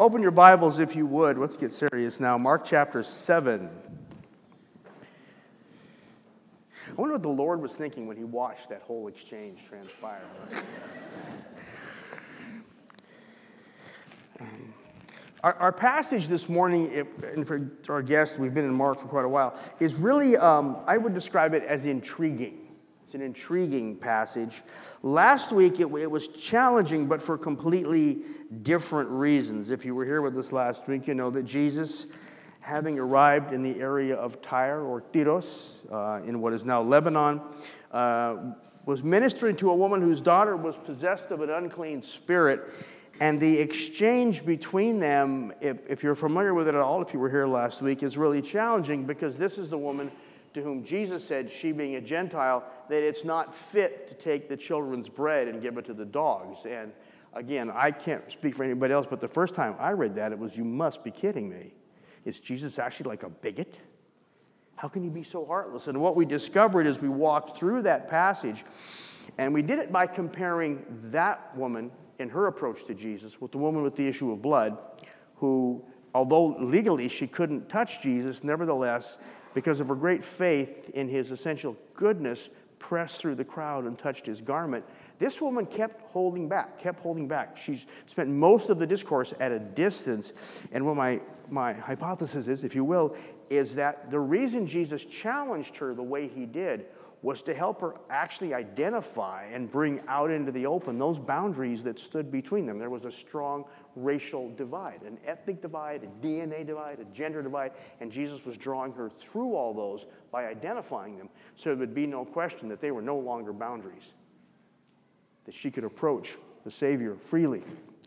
Open your Bibles if you would. Let's get serious now. Mark chapter 7. I wonder what the Lord was thinking when he watched that whole exchange transpire. Um, our, our, passage this morning, and for our guests, we've been in Mark for quite a while, is really, um, I would describe it as intriguing. It's an intriguing passage. Last week it, it, was challenging, but for completely different reasons. If you were here with us last week, you know that Jesus, having arrived in the area of Tyre or Tyros, uh, in what is now Lebanon, uh, was ministering to a woman whose daughter was possessed of an unclean spirit. And the exchange between them, if, if you're familiar with it at all, if you were here last week, is really challenging because this is the woman to whom Jesus said, she being a Gentile, that it's not fit to take the children's bread and give it to the dogs. And again, I can't speak for anybody else, but the first time I read that, it was, you must be kidding me. Is Jesus actually like a bigot? How can he be so heartless? And what we discovered as we walked through that passage, and we did it by comparing that woman in her approach to Jesus with the woman with the issue of blood, who, although legally she couldn't touch Jesus, nevertheless, because of her great faith in his essential goodness, pressed through the crowd and touched his garment. This woman kept holding back, kept holding back. She spent most of the discourse at a distance. And what my, my hypothesis is, if you will, is that the reason Jesus challenged her the way he did was to help her actually identify and bring out into the open those boundaries that stood between them. There was a strong racial divide, an ethnic divide, a DNA divide, a gender divide, and Jesus was drawing her through all those by identifying them so there would be no question that they were no longer boundaries, that she could approach the Savior freely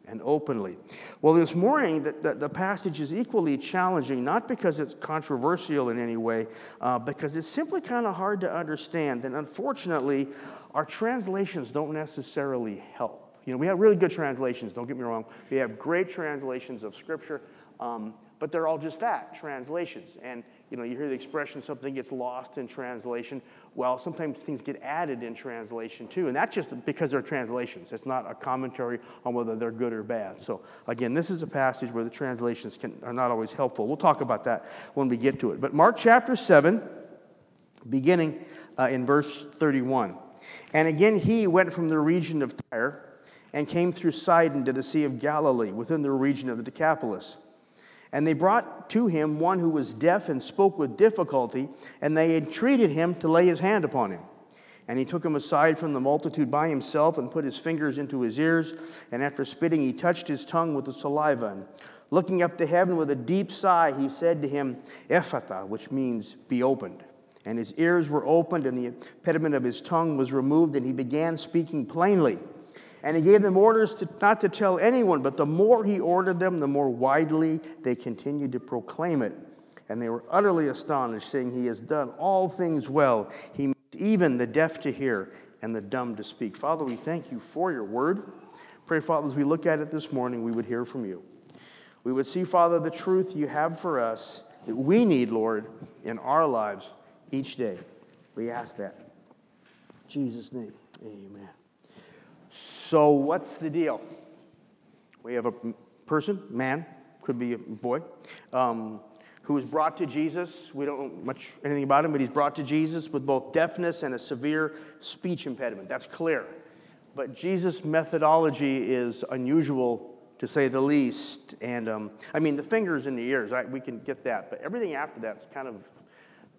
and openly. Well, this morning, the, the, the, passage is equally challenging, not because it's controversial in any way, uh, because it's simply kind of hard to understand. And unfortunately, our translations don't necessarily help. You know, we have really good translations, don't get me wrong. We have great translations of Scripture, um, but they're all just that translations. And you know, you hear the expression something gets lost in translation. Well, sometimes things get added in translation too, and that's just because they're translations. It's not a commentary on whether they're good or bad. So, again, this is a passage where the translations can, are not always helpful. We'll talk about that when we get to it. But Mark chapter 7, beginning uh, in verse 31. And again, he went from the region of Tyre and came through Sidon to the Sea of Galilee within the region of the Decapolis. And they brought to him one who was deaf and spoke with difficulty, and they entreated him to lay his hand upon him. And he took him aside from the multitude by himself and put his fingers into his ears. And after spitting, he touched his tongue with the saliva. And looking up to heaven with a deep sigh, he said to him, Ephphatha, which means be opened. And his ears were opened, and the impediment of his tongue was removed, and he began speaking plainly. And he gave them orders to, not to tell anyone, but the more he ordered them, the more widely they continued to proclaim it. And they were utterly astonished, saying, He has done all things well. He makes even the deaf to hear and the dumb to speak. Father, we thank you for your word. Pray, Father, as we look at it this morning, we would hear from you. We would see, Father, the truth you have for us that we need, Lord, in our lives each day. We ask that. In Jesus' name, amen. So, what's the deal? We have a person, man, could be a boy, um, who was brought to Jesus. We don't know much anything about him, but he's brought to Jesus with both deafness and a severe speech impediment. That's clear. But Jesus' methodology is unusual to say the least. And um, I mean, the fingers in the ears, we can get that. But everything after that's kind of,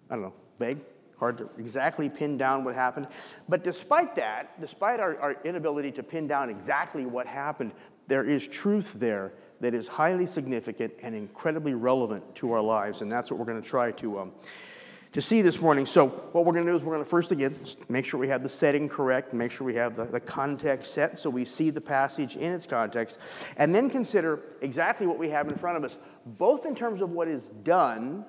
I don't know, vague. Hard to exactly pin down what happened. But despite that, despite our, our inability to pin down exactly what happened, there is truth there that is highly significant and incredibly relevant to our lives. And that's what we're going to try to, um, to see this morning. So, what we're going to do is we're going to first again make sure we have the setting correct, make sure we have the, the context set so we see the passage in its context, and then consider exactly what we have in front of us, both in terms of what is done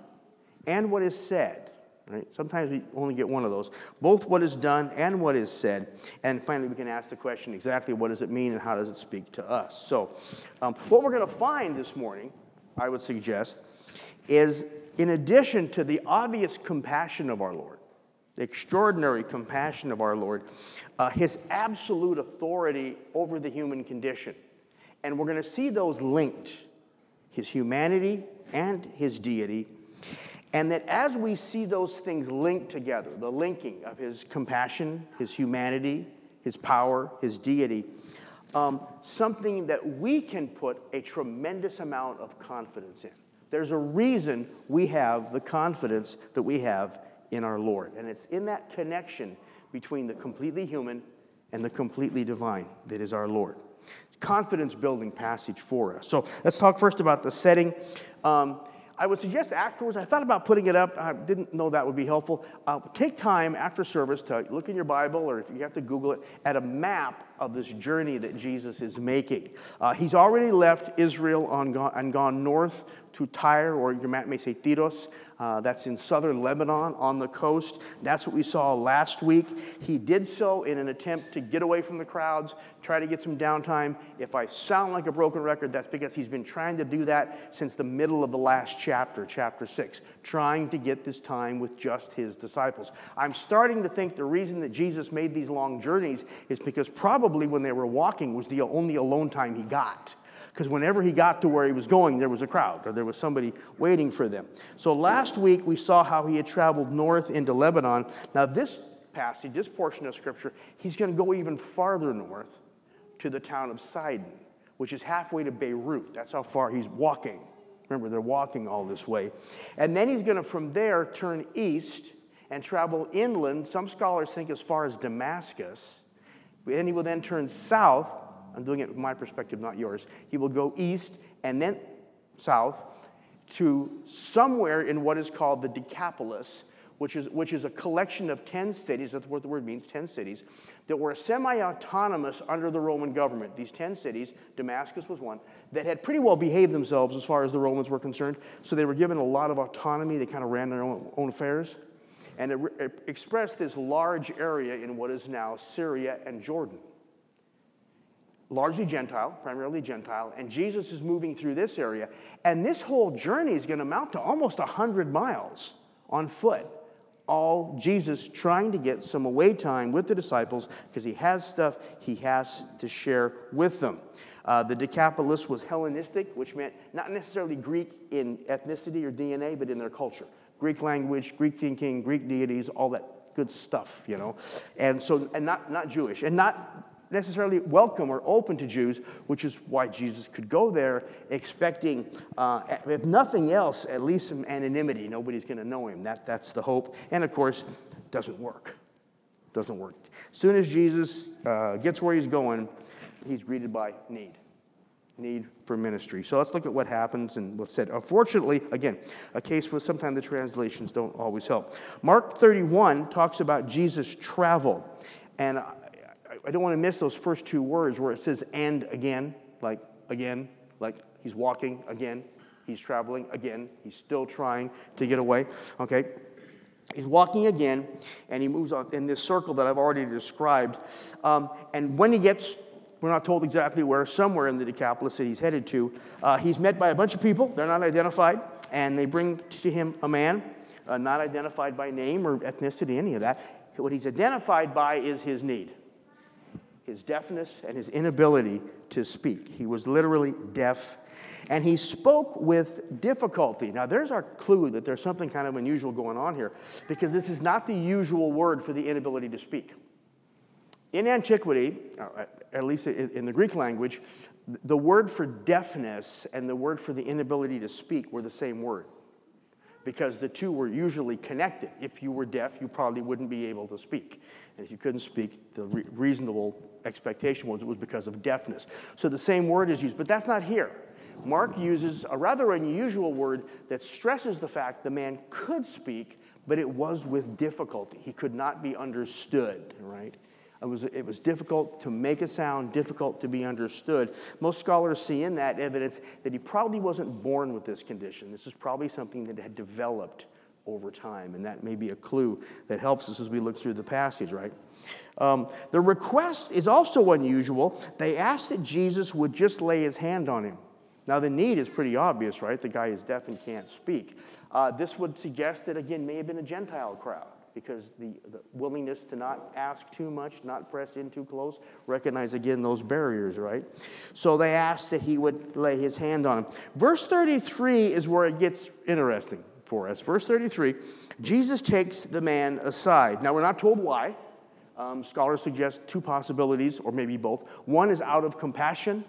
and what is said. Right? Sometimes we only get one of those. Both what is done and what is said. And finally, we can ask the question exactly what does it mean and how does it speak to us? So, um, what we're going to find this morning, I would suggest, is in addition to the obvious compassion of our Lord, the extraordinary compassion of our Lord, uh, his absolute authority over the human condition. And we're going to see those linked his humanity and his deity. And that as we see those things linked together, the linking of his compassion, his humanity, his power, his deity, um, something that we can put a tremendous amount of confidence in. There's a reason we have the confidence that we have in our Lord. And it's in that connection between the completely human and the completely divine that is our Lord. Confidence building passage for us. So let's talk first about the setting. Um, I would suggest afterwards, I thought about putting it up. I didn't know that would be helpful. Uh, take time after service to look in your Bible, or if you have to Google it, at a map of this journey that Jesus is making. Uh, he's already left Israel and gone, and gone north to Tyre, or your map may say Tyros. Uh, that's in southern Lebanon on the coast. That's what we saw last week. He did so in an attempt to get away from the crowds, try to get some downtime. If I sound like a broken record, that's because he's been trying to do that since the middle of the last chapter, chapter 6, trying to get this time with just his disciples. I'm starting to think the reason that Jesus made these long journeys is because probably when they were walking was the only alone time he got because whenever he got to where he was going, there was a crowd or there was somebody waiting for them. So last week we saw how he had traveled north into Lebanon. Now, this passage, this portion of scripture, he's going to go even farther north to the town of Sidon, which is halfway to Beirut. That's how far he's walking. Remember, they're walking all this way. And then he's going to, from there, turn east and travel inland. Some scholars think as far as Damascus. And he will then turn south I'm doing it from my perspective, not yours. He will go east and then south to somewhere in what is called the Decapolis, which is, which is a collection of 10 cities, that's what the word means, 10 cities, that were semi autonomous under the Roman government. These 10 cities, Damascus was one, that had pretty well behaved themselves as far as the Romans were concerned. So they were given a lot of autonomy. They kind of ran their own, own affairs. And it, it expressed this large area in what is now Syria and Jordan largely Gentile, primarily Gentile, and Jesus is moving through this area. And this whole journey is going to amount to almost 100 miles on foot. All Jesus trying to get some away time with the disciples because he has stuff he has to share with them. Uh, the Decapolis was Hellenistic, which meant not necessarily Greek in ethnicity or DNA, but in their culture. Greek language, Greek thinking, Greek deities, all that good stuff, you know. And so, and not, not Jewish, and not necessarily welcome or open to Jews, which is why Jesus could go there expecting, uh, if nothing else, at least some anonymity. Nobody's going to know him. That, that's the hope. And of course, doesn't work. Doesn't work. As soon as Jesus uh, gets where he's going, he's greeted by need. Need for ministry. So let's look at what happens and what's said. Unfortunately, again, a case where sometimes the translations don't always help. Mark 31 talks about Jesus' travel. And I don't want to miss those first two words where it says and again, like again, like he's walking again, he's traveling again, he's still trying to get away. Okay? He's walking again, and he moves on in this circle that I've already described. Um, and when he gets, we're not told exactly where, somewhere in the Decapolis that he's headed to, uh, he's met by a bunch of people. They're not identified, and they bring to him a man, uh, not identified by name or ethnicity, any of that. What he's identified by is his need his deafness and his inability to speak. He was literally deaf, and he spoke with difficulty. Now, there's our clue that there's something kind of unusual going on here, because this is not the usual word for the inability to speak. In antiquity, uh, at least in the Greek language, the word for deafness and the word for the inability to speak were the same word because the two were usually connected. If you were deaf, you probably wouldn't be able to speak. And if you couldn't speak, the re- reasonable expectation was it was because of deafness. So the same word is used, but that's not here. Mark uses a rather unusual word that stresses the fact the man could speak, but it was with difficulty. He could not be understood, right? It was, it was difficult to make a sound, difficult to be understood. Most scholars see in that evidence that he probably wasn't born with this condition. This is probably something that had developed over time, and that may be a clue that helps us as we look through the passage, right? Um, the request is also unusual. They asked that Jesus would just lay his hand on him. Now, the need is pretty obvious, right? The guy is deaf and can't speak. Uh, this would suggest that, again, may have been a Gentile crowd because the, the willingness to not ask too much, not press in too close, recognize again those barriers, right? So they asked that he would lay his hand on him. Verse 33 is where it gets interesting for us. Verse 33 Jesus takes the man aside. Now, we're not told why. Um, scholars suggest two possibilities, or maybe both. One is out of compassion.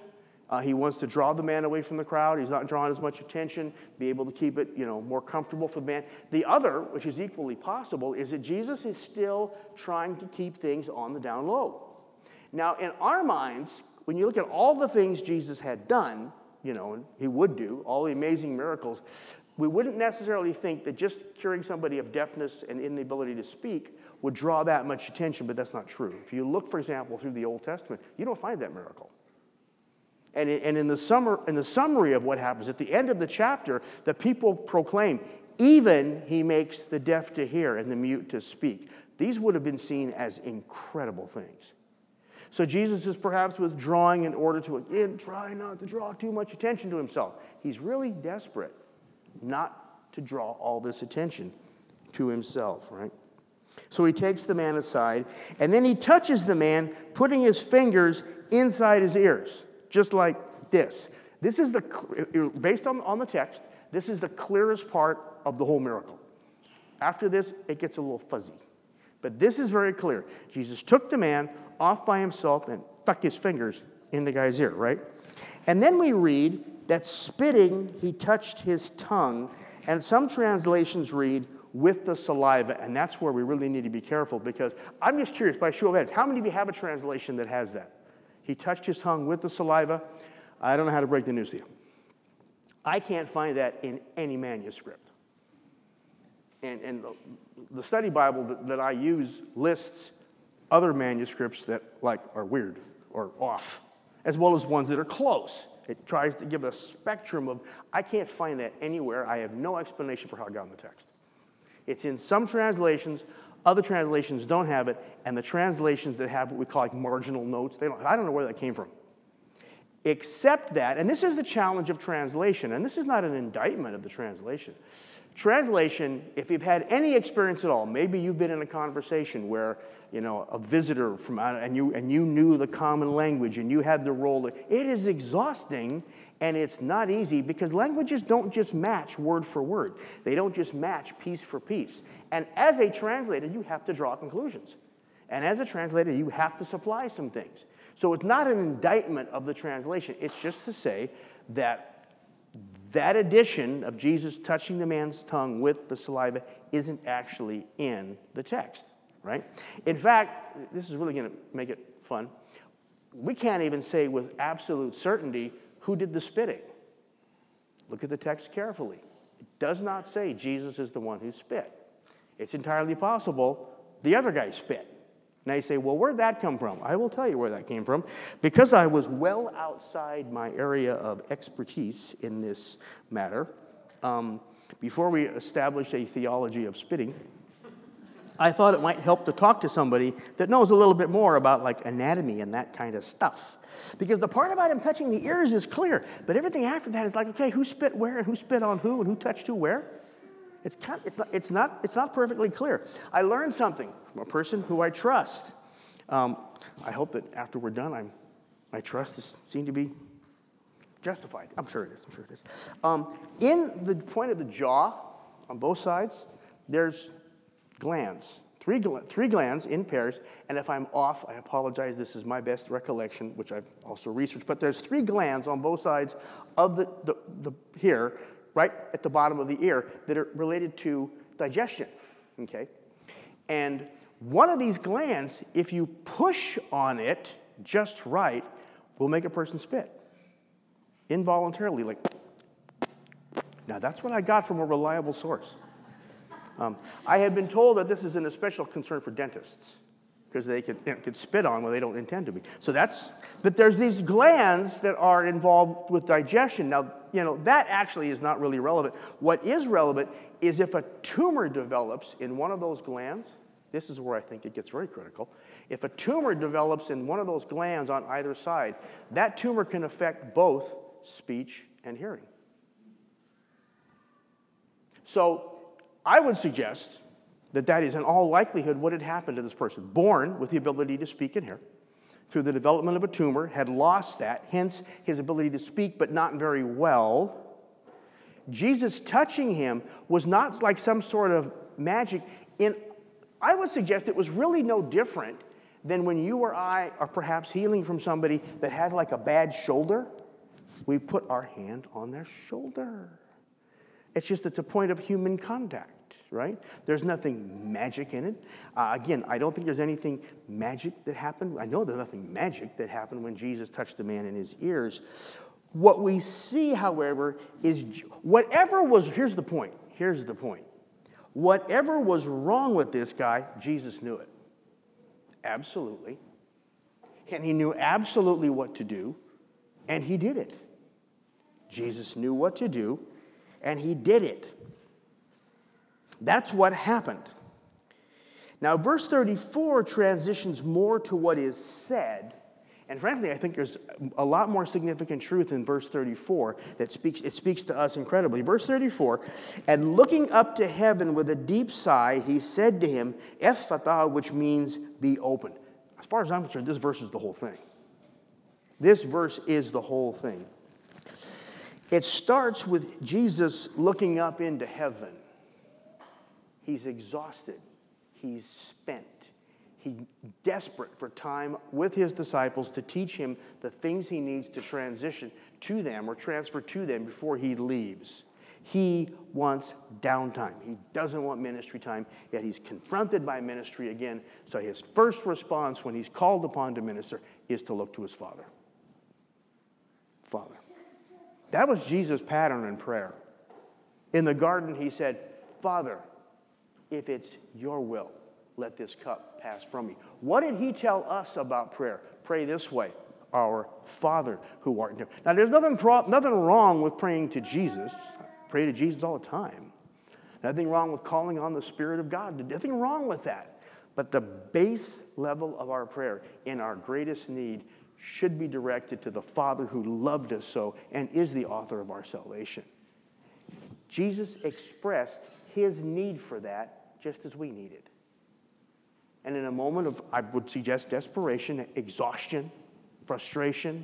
Uh, he wants to draw the man away from the crowd. He's not drawing as much attention, be able to keep it, you know, more comfortable for the man. The other, which is equally possible, is that Jesus is still trying to keep things on the down low. Now, in our minds, when you look at all the things Jesus had done, you know, and he would do, all the amazing miracles, we wouldn't necessarily think that just curing somebody of deafness and inability to speak would draw that much attention, but that's not true. If you look, for example, through the Old Testament, you don't find that miracle. And, and in, the summer, in the summary of what happens, at the end of the chapter, the people proclaim, even he makes the deaf to hear and the mute to speak. These would have been seen as incredible things. So Jesus is perhaps withdrawing in order to, again, try not to draw too much attention to himself. He's really desperate not to draw all this attention to himself, right? So he takes the man aside, and then he touches the man, putting his fingers inside his ears, just like this. This is the, based on, on the text, this is the clearest part of the whole miracle. After this, it gets a little fuzzy. But this is very clear. Jesus took the man off by himself and stuck his fingers in the guy's ear, right? And then we read that spitting, he touched his tongue. And some translations read, with the saliva. And that's where we really need to be careful because I'm just curious, by show of hands, how many of you have a translation that has that? He touched his tongue with the saliva. I don't know how to break the news to you. I can't find that in any manuscript. And, and the study Bible that, that I use lists other manuscripts that like are weird or off, as well as ones that are close. It tries to give a spectrum of, I can't find that anywhere. I have no explanation for how it got in the text. It's in some translations, other translations don't have it, and the translations that have what we call like marginal notes, they don't, I don't know where that came from. Except that, and this is the challenge of translation, and this is not an indictment of the translation. Translation, if you've had any experience at all, maybe you've been in a conversation where, you know, a visitor from and you and you knew the common language and you had the role. It is exhausting and it's not easy because languages don't just match word for word. They don't just match piece for piece. And as a translator, you have to draw conclusions. And as a translator, you have to supply some things. So it's not an indictment of the translation. It's just to say that that addition of Jesus touching the man's tongue with the saliva isn't actually in the text, right? In fact, this is really going to make it fun. We can't even say with absolute certainty who did the spitting. Look at the text carefully. It does not say Jesus is the one who spit. It's entirely possible the other guy spit. Now you say, well, where'd that come from? I will tell you where that came from. Because I was well outside my area of expertise in this matter, um, before we established a theology of spitting, I thought it might help to talk to somebody that knows a little bit more about like anatomy and that kind of stuff. Because the part about him touching the ears is clear, but everything after that is like, okay, who spit where and who spit on who and who touched who where? It's, kind of, it's, not, it's, not, it's not perfectly clear. I learned something from a person who I trust. Um, I hope that after we're done, I'm, my trust is seen to be justified. I'm sure it is. I'm sure it is. Um, in the point of the jaw, on both sides, there's glands. Three, gl- three glands in pairs, and if I'm off, I apologize. This is my best recollection, which I've also researched. But there's three glands on both sides of the, the, the here right at the bottom of the ear that are related to digestion. Okay? And one of these glands, if you push on it just right, will make a person spit involuntarily, like. Now, that's what I got from a reliable source. Um, I had been told that this is an especial concern for dentists because they could, you know, could spit on when they don't intend to be. So that's, but there's these glands that are involved with digestion. Now, you know, that actually is not really relevant. What is relevant is if a tumor develops in one of those glands, this is where I think it gets very critical. If a tumor develops in one of those glands on either side, that tumor can affect both speech and hearing. So I would suggest that that is in all likelihood what had happened to this person. Born with the ability to speak and hear, through the development of a tumor, had lost that, hence his ability to speak, but not very well. Jesus touching him was not like some sort of magic. In, I would suggest it was really no different than when you or I are perhaps healing from somebody that has like a bad shoulder. We put our hand on their shoulder. It's just it's a point of human contact, right? There's nothing magic in it. Uh, again, I don't think there's anything magic that happened. I know there's nothing magic that happened when Jesus touched the man in his ears. What we see, however, is whatever was, here's the point. Here's the point. Whatever was wrong with this guy, Jesus knew it. Absolutely. And he knew absolutely what to do, and he did it. Jesus knew what to do, and he did it. That's what happened. Now, verse 34 transitions more to what is said. And frankly, I think there's a lot more significant truth in verse 34 that speaks, it speaks to us incredibly. Verse 34, and looking up to heaven with a deep sigh, he said to him, Ephphatha, which means be open. As far as I'm concerned, this verse is the whole thing. This verse is the whole thing. It starts with Jesus looking up into heaven. He's exhausted, he's spent. He's desperate for time with his disciples to teach him the things he needs to transition to them or transfer to them before he leaves. He wants downtime. He doesn't want ministry time, yet he's confronted by ministry again. So his first response when he's called upon to minister is to look to his Father. Father. That was Jesus' pattern in prayer. In the garden, he said, Father, if it's your will, let this cup pass from me. What did he tell us about prayer? Pray this way Our Father who art in heaven. Now, there's nothing, pro- nothing wrong with praying to Jesus. I pray to Jesus all the time. Nothing wrong with calling on the Spirit of God. Nothing wrong with that. But the base level of our prayer in our greatest need should be directed to the Father who loved us so and is the author of our salvation. Jesus expressed his need for that just as we need it. And in a moment of, I would suggest, desperation, exhaustion, frustration,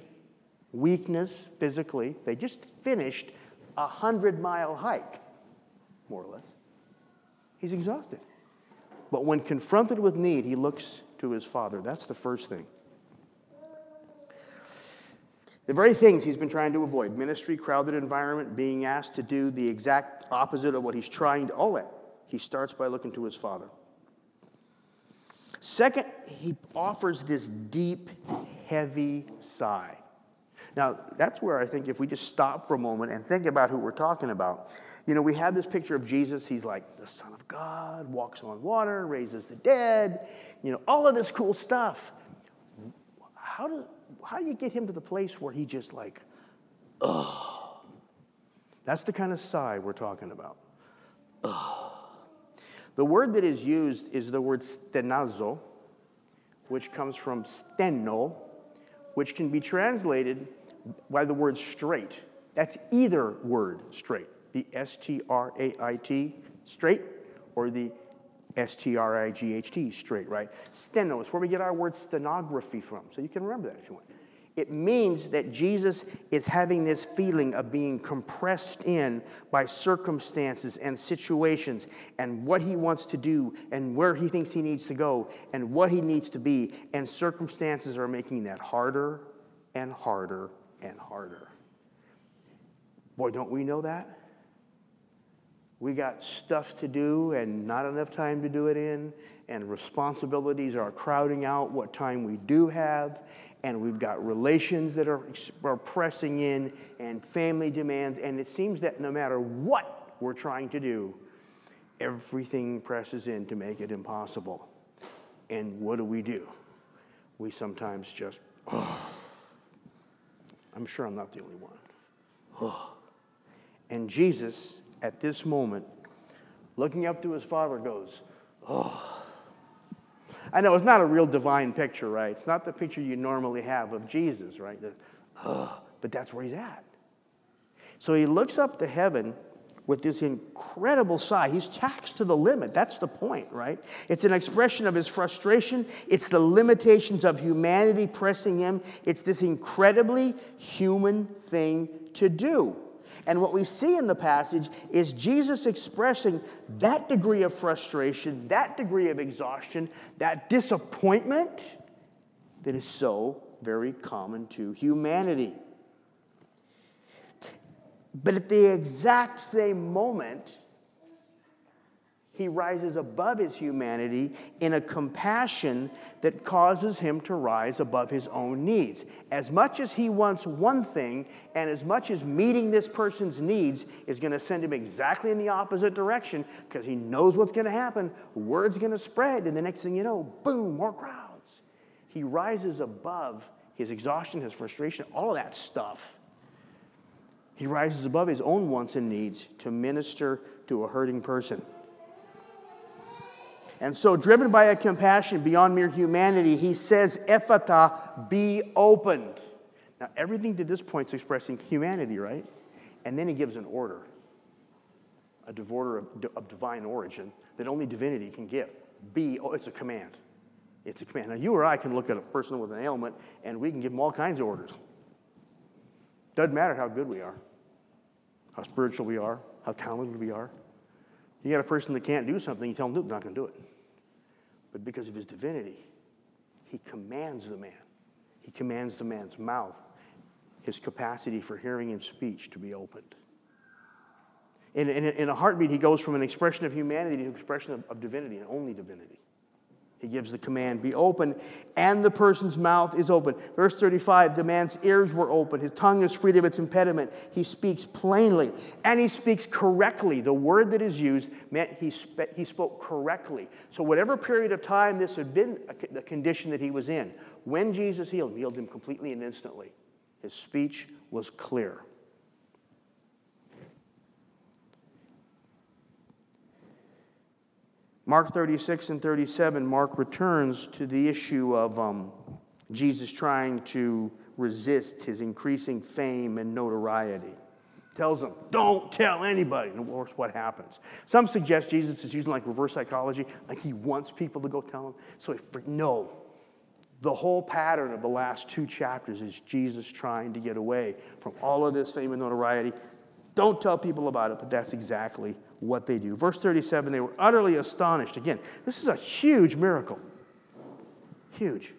weakness physically, they just finished a hundred mile hike, more or less. He's exhausted. But when confronted with need, he looks to his Father. That's the first thing. The very things he's been trying to avoid ministry, crowded environment, being asked to do the exact opposite of what he's trying to, all that. He starts by looking to his father. Second, he offers this deep, heavy sigh. Now, that's where I think if we just stop for a moment and think about who we're talking about, you know, we have this picture of Jesus. He's like the Son of God, walks on water, raises the dead, you know, all of this cool stuff. How do, how do you get him to the place where he just like, ugh? That's the kind of sigh we're talking about. Ugh. The word that is used is the word stenazo, which comes from steno, which can be translated by the word straight. That's either word straight, the S T R A I T, straight, or the S T R I G H T, straight, right? Steno is where we get our word stenography from. So you can remember that if you want. It means that Jesus is having this feeling of being compressed in by circumstances and situations and what he wants to do and where he thinks he needs to go and what he needs to be. And circumstances are making that harder and harder and harder. Boy, don't we know that? We got stuff to do and not enough time to do it in, and responsibilities are crowding out what time we do have, and we've got relations that are, are pressing in, and family demands, and it seems that no matter what we're trying to do, everything presses in to make it impossible. And what do we do? We sometimes just, oh, I'm sure I'm not the only one. Oh. And Jesus at this moment, looking up to his father, goes, Oh. I know it's not a real divine picture, right? It's not the picture you normally have of Jesus, right? The, oh, but that's where he's at. So he looks up to heaven with this incredible sigh. He's taxed to the limit. That's the point, right? It's an expression of his frustration. It's the limitations of humanity pressing him. It's this incredibly human thing to do. And what we see in the passage is Jesus expressing that degree of frustration, that degree of exhaustion, that disappointment that is so very common to humanity. But at the exact same moment, he rises above his humanity in a compassion that causes him to rise above his own needs. As much as he wants one thing, and as much as meeting this person's needs is going to send him exactly in the opposite direction, because he knows what's going to happen, word's going to spread, and the next thing you know, boom, more crowds. He rises above his exhaustion, his frustration, all of that stuff he rises above his own wants and needs to minister to a hurting person. And so, driven by a compassion beyond mere humanity, he says, Ephphatha, be opened. Now, everything to this point is expressing humanity, right? And then he gives an order, a order of, of divine origin that only divinity can give. Be, oh, it's a command. It's a command. Now, you or I can look at a person with an ailment and we can give them all kinds of orders. Doesn't matter how good we are how spiritual we are, how talented we are. You got a person that can't do something, you tell them, no, they're not going to do it. But because of his divinity, he commands the man. He commands the man's mouth, his capacity for hearing and speech to be opened. In, in, in a heartbeat, he goes from an expression of humanity to an expression of, of divinity and only divinity. He gives the command, be open, and the person's mouth is open. Verse 35 the man's ears were open, his tongue is freed of its impediment. He speaks plainly, and he speaks correctly. The word that is used meant he, he spoke correctly. So, whatever period of time this had been the condition that he was in, when Jesus healed healed him completely and instantly. His speech was clear. Mark 36 and 37, Mark returns to the issue of um, Jesus trying to resist his increasing fame and notoriety. Tells them, don't tell anybody. And of course, what happens? Some suggest Jesus is using like reverse psychology, like he wants people to go tell him. So, if, no. The whole pattern of the last two chapters is Jesus trying to get away from all of this fame and notoriety. Don't tell people about it, but that's exactly what they do. Verse 37 they were utterly astonished. Again, this is a huge miracle. Huge.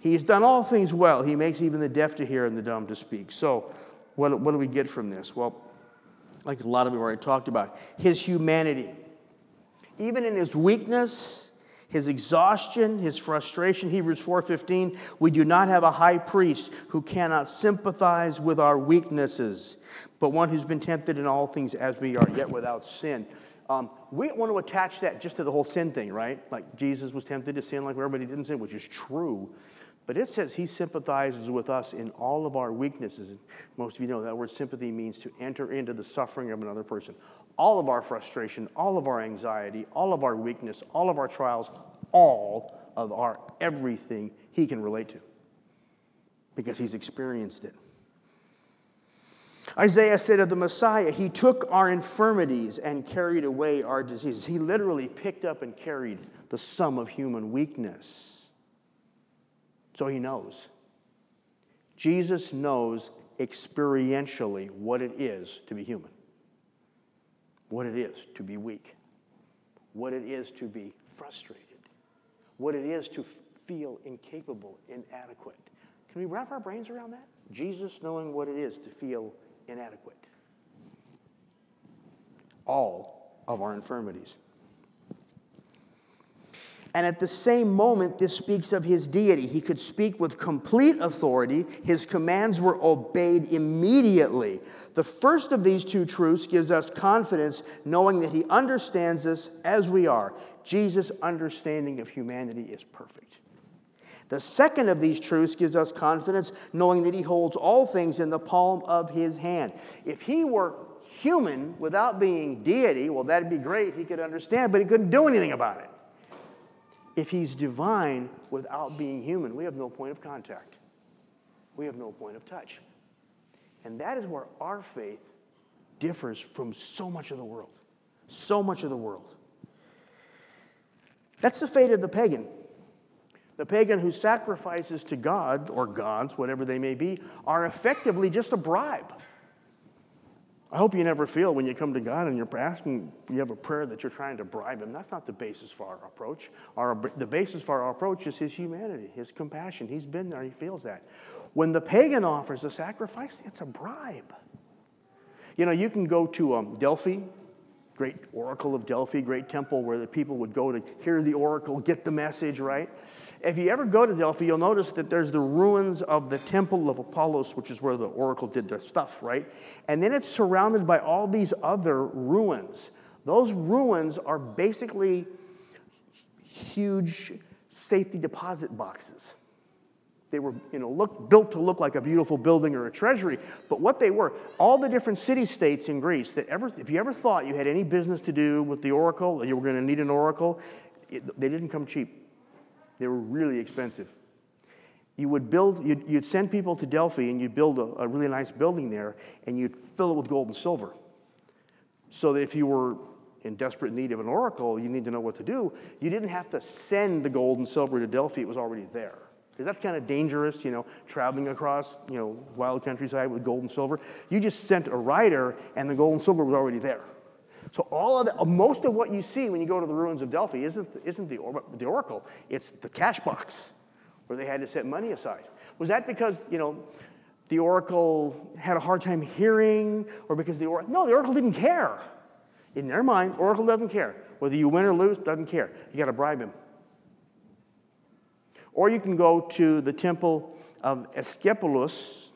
He's done all things well. He makes even the deaf to hear and the dumb to speak. So, what, what do we get from this? Well, like a lot of you already talked about, his humanity. Even in his weakness, his exhaustion, his frustration, Hebrews 4:15, we do not have a high priest who cannot sympathize with our weaknesses, but one who's been tempted in all things as we are, yet without sin. Um, we want to attach that just to the whole sin thing, right? Like Jesus was tempted to sin like everybody didn't sin, which is true. But it says he sympathizes with us in all of our weaknesses. Most of you know that word sympathy means to enter into the suffering of another person all of our frustration, all of our anxiety, all of our weakness, all of our trials, all of our everything he can relate to because he's experienced it. Isaiah said of the Messiah, He took our infirmities and carried away our diseases. He literally picked up and carried the sum of human weakness. So he knows. Jesus knows experientially what it is to be human what it is to be weak, what it is to be frustrated, what it is to feel incapable, inadequate. Can we wrap our brains around that? Jesus knowing what it is to feel inadequate. All of our infirmities. And at the same moment, this speaks of his deity. He could speak with complete authority. His commands were obeyed immediately. The first of these two truths gives us confidence, knowing that he understands us as we are. Jesus' understanding of humanity is perfect. The second of these truths gives us confidence, knowing that he holds all things in the palm of his hand. If he were human without being deity, well, that'd be great. He could understand, but he couldn't do anything about it. If he's divine without being human, we have no point of contact. We have no point of touch. And that is where our faith differs from so much of the world. So much of the world. That's the fate of the pagan. The pagan who sacrifices to God or gods, whatever they may be, are effectively just a bribe. I hope you never feel when you come to God and you're asking, you have a prayer that you're trying to bribe Him. That's not the basis for our approach. Our, the basis for our approach is His humanity, His compassion. He's been there, He feels that. When the pagan offers a sacrifice, it's a bribe. You know, you can go to um, Delphi, great oracle of Delphi, great temple where the people would go to hear the oracle, get the message, right? If you ever go to Delphi, you'll notice that there's the ruins of the temple of Apollos, which is where the oracle did their stuff, right? And then it's surrounded by all these other ruins. Those ruins are basically huge safety deposit boxes. They were you know, look, built to look like a beautiful building or a treasury, but what they were, all the different city states in Greece that ever, if you ever thought you had any business to do with the oracle, or you were going to need an oracle, it, they didn't come cheap. They were really expensive. You would build, you'd, you'd send people to Delphi and you'd build a, a really nice building there and you'd fill it with gold and silver. So that if you were in desperate need of an oracle, you need to know what to do. You didn't have to send the gold and silver to Delphi, it was already there because that's kind of dangerous, you know, traveling across, you know, wild countryside with gold and silver. You just sent a rider, and the gold and silver was already there. So all of the, most of what you see when you go to the ruins of Delphi isn't, isn't the, the oracle, it's the cash box where they had to set money aside. Was that because, you know, the oracle had a hard time hearing or because the oracle, no, the oracle didn't care. In their mind, oracle doesn't care. Whether you win or lose, doesn't care. You got to bribe him. Or you can go to the temple of Asclepius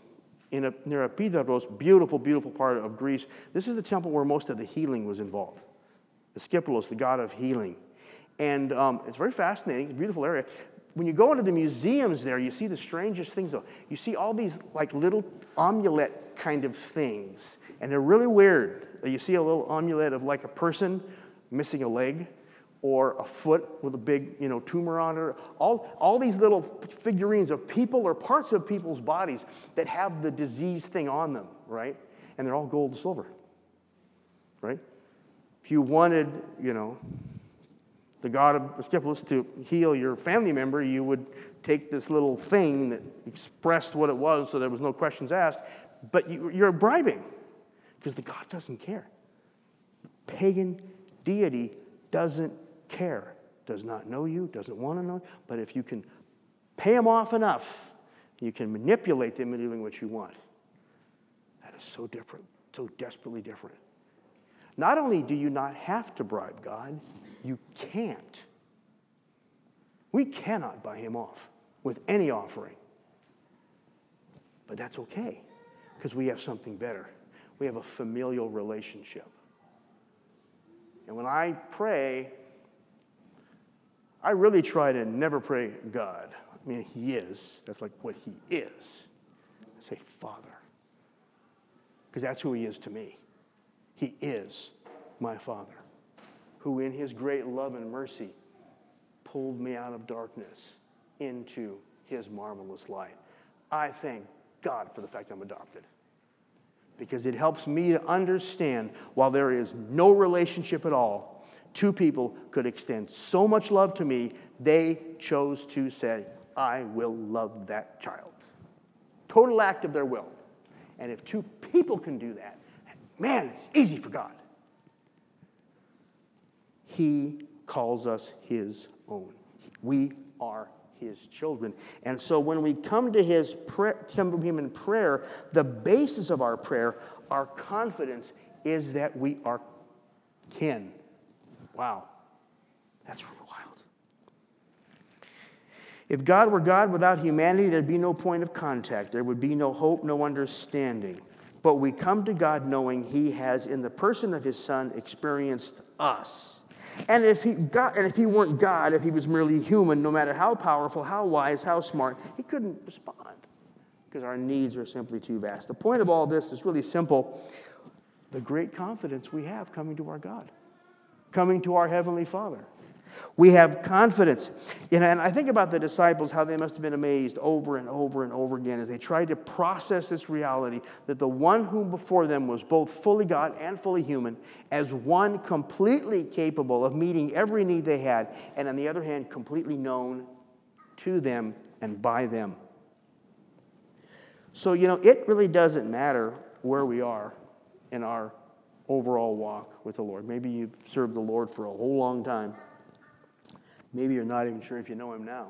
in a, near Epidaurus, beautiful, beautiful part of Greece. This is the temple where most of the healing was involved. Asclepius, the god of healing. And um, it's very fascinating, beautiful area. When you go into the museums there, you see the strangest things though. You see all these like little amulet kind of things, and they're really weird. You see a little amulet of like a person missing a leg or a foot with a big you know, tumor on it. All, all these little figurines of people or parts of people's bodies that have the disease thing on them, right? And they're all gold and silver, right? If you wanted, you know, the god of Asclepius to heal your family member, you would take this little thing that expressed what it was so there was no questions asked, but you, you're bribing because the God doesn't care. Pagan deity doesn't care, does not know you, doesn't want to know, you, but if you can pay them off enough, you can manipulate them into doing what you want. That is so different, so desperately different. Not only do you not have to bribe God, you can't. We cannot buy him off with any offering. But that's okay because we have something better. We have a familial relationship. And when I pray, I really try to never pray God. I mean, He is. That's like what He is. I say, Father. Because that's who He is to me. He is my Father, who in His great love and mercy pulled me out of darkness into His marvelous light. I thank God for the fact I'm adopted. Because it helps me to understand while there is no relationship at all, two people could extend so much love to me, they chose to say, I will love that child. Total act of their will. And if two people can do that, man, it's easy for God. He calls us his own. We are his children. And so when we come to his prayer, come to him in prayer, the basis of our prayer, our confidence is that we are kin Wow. That's really wild. If God were God without humanity, there'd be no point of contact. There would be no hope, no understanding. But we come to God knowing He has, in the person of His Son, experienced us. And if, he got, and if he weren't God, if he was merely human, no matter how powerful, how wise, how smart, he couldn't respond because our needs are simply too vast. The point of all this is really simple the great confidence we have coming to our God coming to our Heavenly Father. We have confidence. And I think about the disciples, how they must have been amazed over and over and over again as they tried to process this reality that the one whom before them was both fully God and fully human, as one completely capable of meeting every need they had, and on the other hand, completely known to them and by them. So, you know, it really doesn't matter where we are in our overall walk with the Lord. Maybe you've served the Lord for a whole long time. Maybe you're not even sure if you know him now,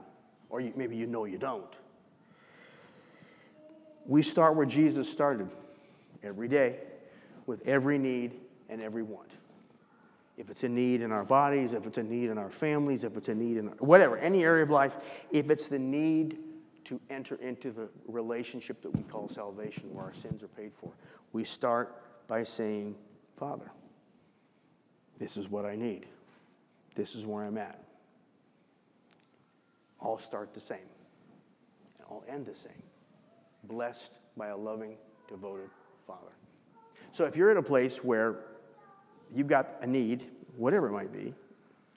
or you, maybe you know you don't. We start where Jesus started every day with every need and every want. If it's a need in our bodies, if it's a need in our families, if it's a need in our, whatever, any area of life, if it's the need to enter into the relationship that we call salvation, where our sins are paid for, we start by saying, Father, this is what I need. This is where I'm at all start the same and all end the same. Blessed by a loving, devoted Father. So if you're at a place where you've got a need, whatever it might be,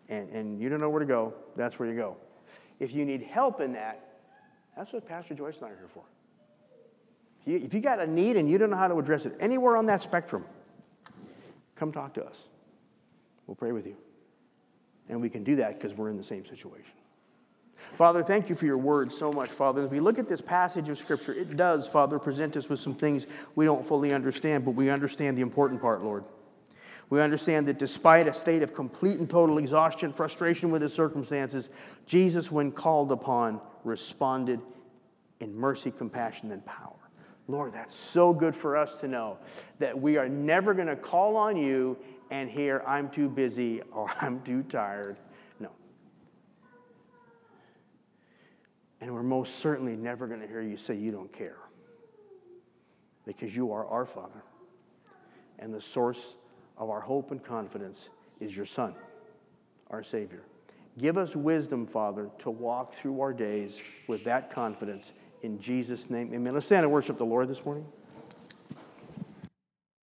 and, and you don't know where to go, that's where you go. If you need help in that, that's what Pastor Joyce and I are here for. If you, if you got a need and you don't know how to address it anywhere on that spectrum, come talk to us. We'll pray with you. And we can do that because we're in the same situation. Father, thank you for your word so much, Father. As we look at this passage of Scripture, it does, Father, present us with some things we don't fully understand, but we understand the important part, Lord. We understand that despite a state of complete and total exhaustion, frustration with his circumstances, Jesus, when called upon, responded in mercy, compassion, and power. Lord, that's so good for us to know that we are never going to call on you and hear, I'm too busy or I'm too tired No. And we're most certainly never going to hear you say you don't care because you are our Father. And the source of our hope and confidence is your Son, our Savior. Give us wisdom, Father, to walk through our days with that confidence. In Jesus' name, amen. Let's stand and worship the Lord this morning.